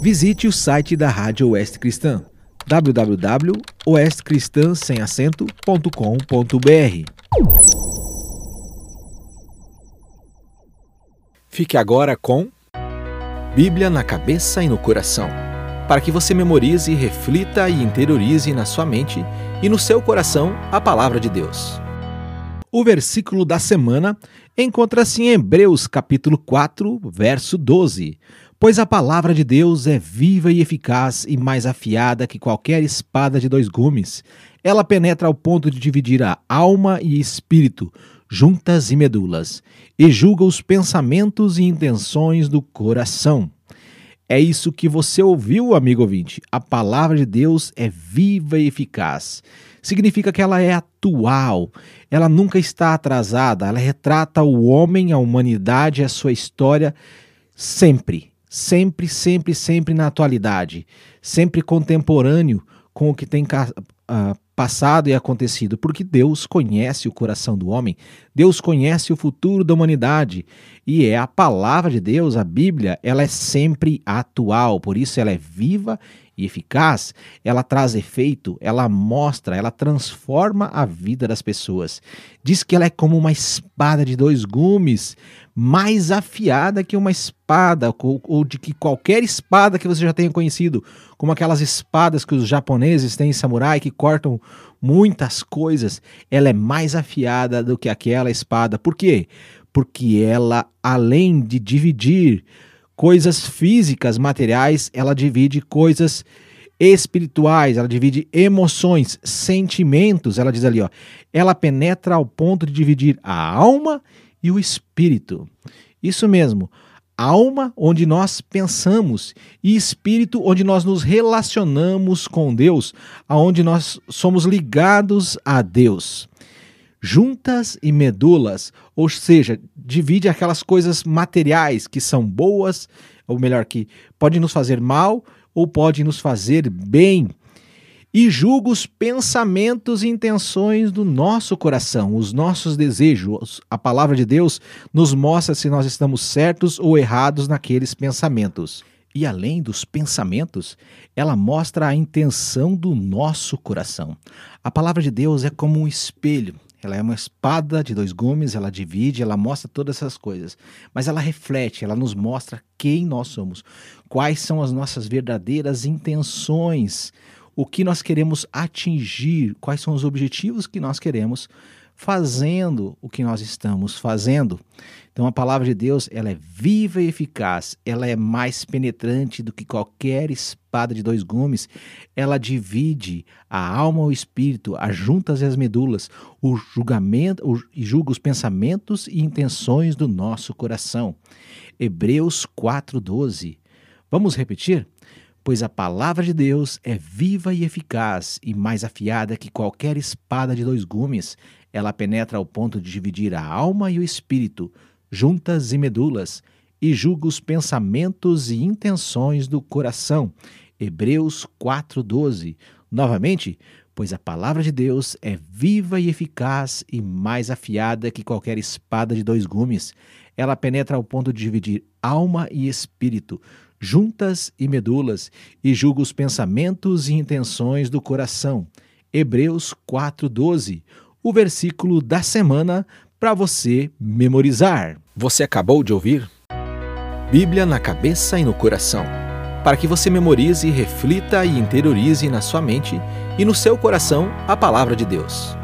Visite o site da Rádio Oeste Cristã www.oestcristãsemacento.com.br Fique agora com Bíblia na cabeça e no coração, para que você memorize, reflita e interiorize na sua mente e no seu coração a palavra de Deus. O versículo da semana encontra-se em Hebreus capítulo 4, verso 12. Pois a palavra de Deus é viva e eficaz e mais afiada que qualquer espada de dois gumes. Ela penetra ao ponto de dividir a alma e espírito, juntas e medulas, e julga os pensamentos e intenções do coração. É isso que você ouviu, amigo ouvinte. A palavra de Deus é viva e eficaz. Significa que ela é atual, ela nunca está atrasada, ela retrata o homem, a humanidade, a sua história sempre, sempre, sempre, sempre na atualidade, sempre contemporâneo com o que tem uh, passado e acontecido, porque Deus conhece o coração do homem, Deus conhece o futuro da humanidade e é a palavra de Deus, a Bíblia, ela é sempre atual, por isso ela é viva e eficaz, ela traz efeito, ela mostra, ela transforma a vida das pessoas. Diz que ela é como uma espada de dois gumes, mais afiada que uma espada, ou, de que qualquer espada que você já tenha conhecido, como aquelas espadas que os japoneses têm em samurai que cortam muitas coisas, ela é mais afiada do que aquela espada. Por quê? Porque ela, além de dividir coisas físicas, materiais, ela divide coisas espirituais, ela divide emoções, sentimentos, ela diz ali, ó, ela penetra ao ponto de dividir a alma e o espírito. Isso mesmo, alma onde nós pensamos e espírito onde nós nos relacionamos com Deus, aonde nós somos ligados a Deus juntas e medulas, ou seja, divide aquelas coisas materiais que são boas, ou melhor, que podem nos fazer mal ou podem nos fazer bem. E julga os pensamentos e intenções do nosso coração, os nossos desejos. A palavra de Deus nos mostra se nós estamos certos ou errados naqueles pensamentos. E além dos pensamentos, ela mostra a intenção do nosso coração. A palavra de Deus é como um espelho ela é uma espada de dois gumes, ela divide, ela mostra todas essas coisas. Mas ela reflete, ela nos mostra quem nós somos, quais são as nossas verdadeiras intenções, o que nós queremos atingir, quais são os objetivos que nós queremos fazendo o que nós estamos fazendo. Então a palavra de Deus, ela é viva e eficaz, ela é mais penetrante do que qualquer espada de dois gumes. Ela divide a alma o espírito, as juntas e as medulas, o julgamento o, e julga os pensamentos e intenções do nosso coração. Hebreus 4:12. Vamos repetir? Pois a palavra de Deus é viva e eficaz e mais afiada que qualquer espada de dois gumes. Ela penetra ao ponto de dividir a alma e o espírito, juntas e medulas, e julga os pensamentos e intenções do coração. Hebreus 4:12. Novamente, pois a palavra de Deus é viva e eficaz e mais afiada que qualquer espada de dois gumes. Ela penetra ao ponto de dividir alma e espírito, juntas e medulas, e julga os pensamentos e intenções do coração. Hebreus 4:12, o versículo da semana para você memorizar. Você acabou de ouvir Bíblia na cabeça e no coração, para que você memorize, reflita e interiorize na sua mente e no seu coração a palavra de Deus.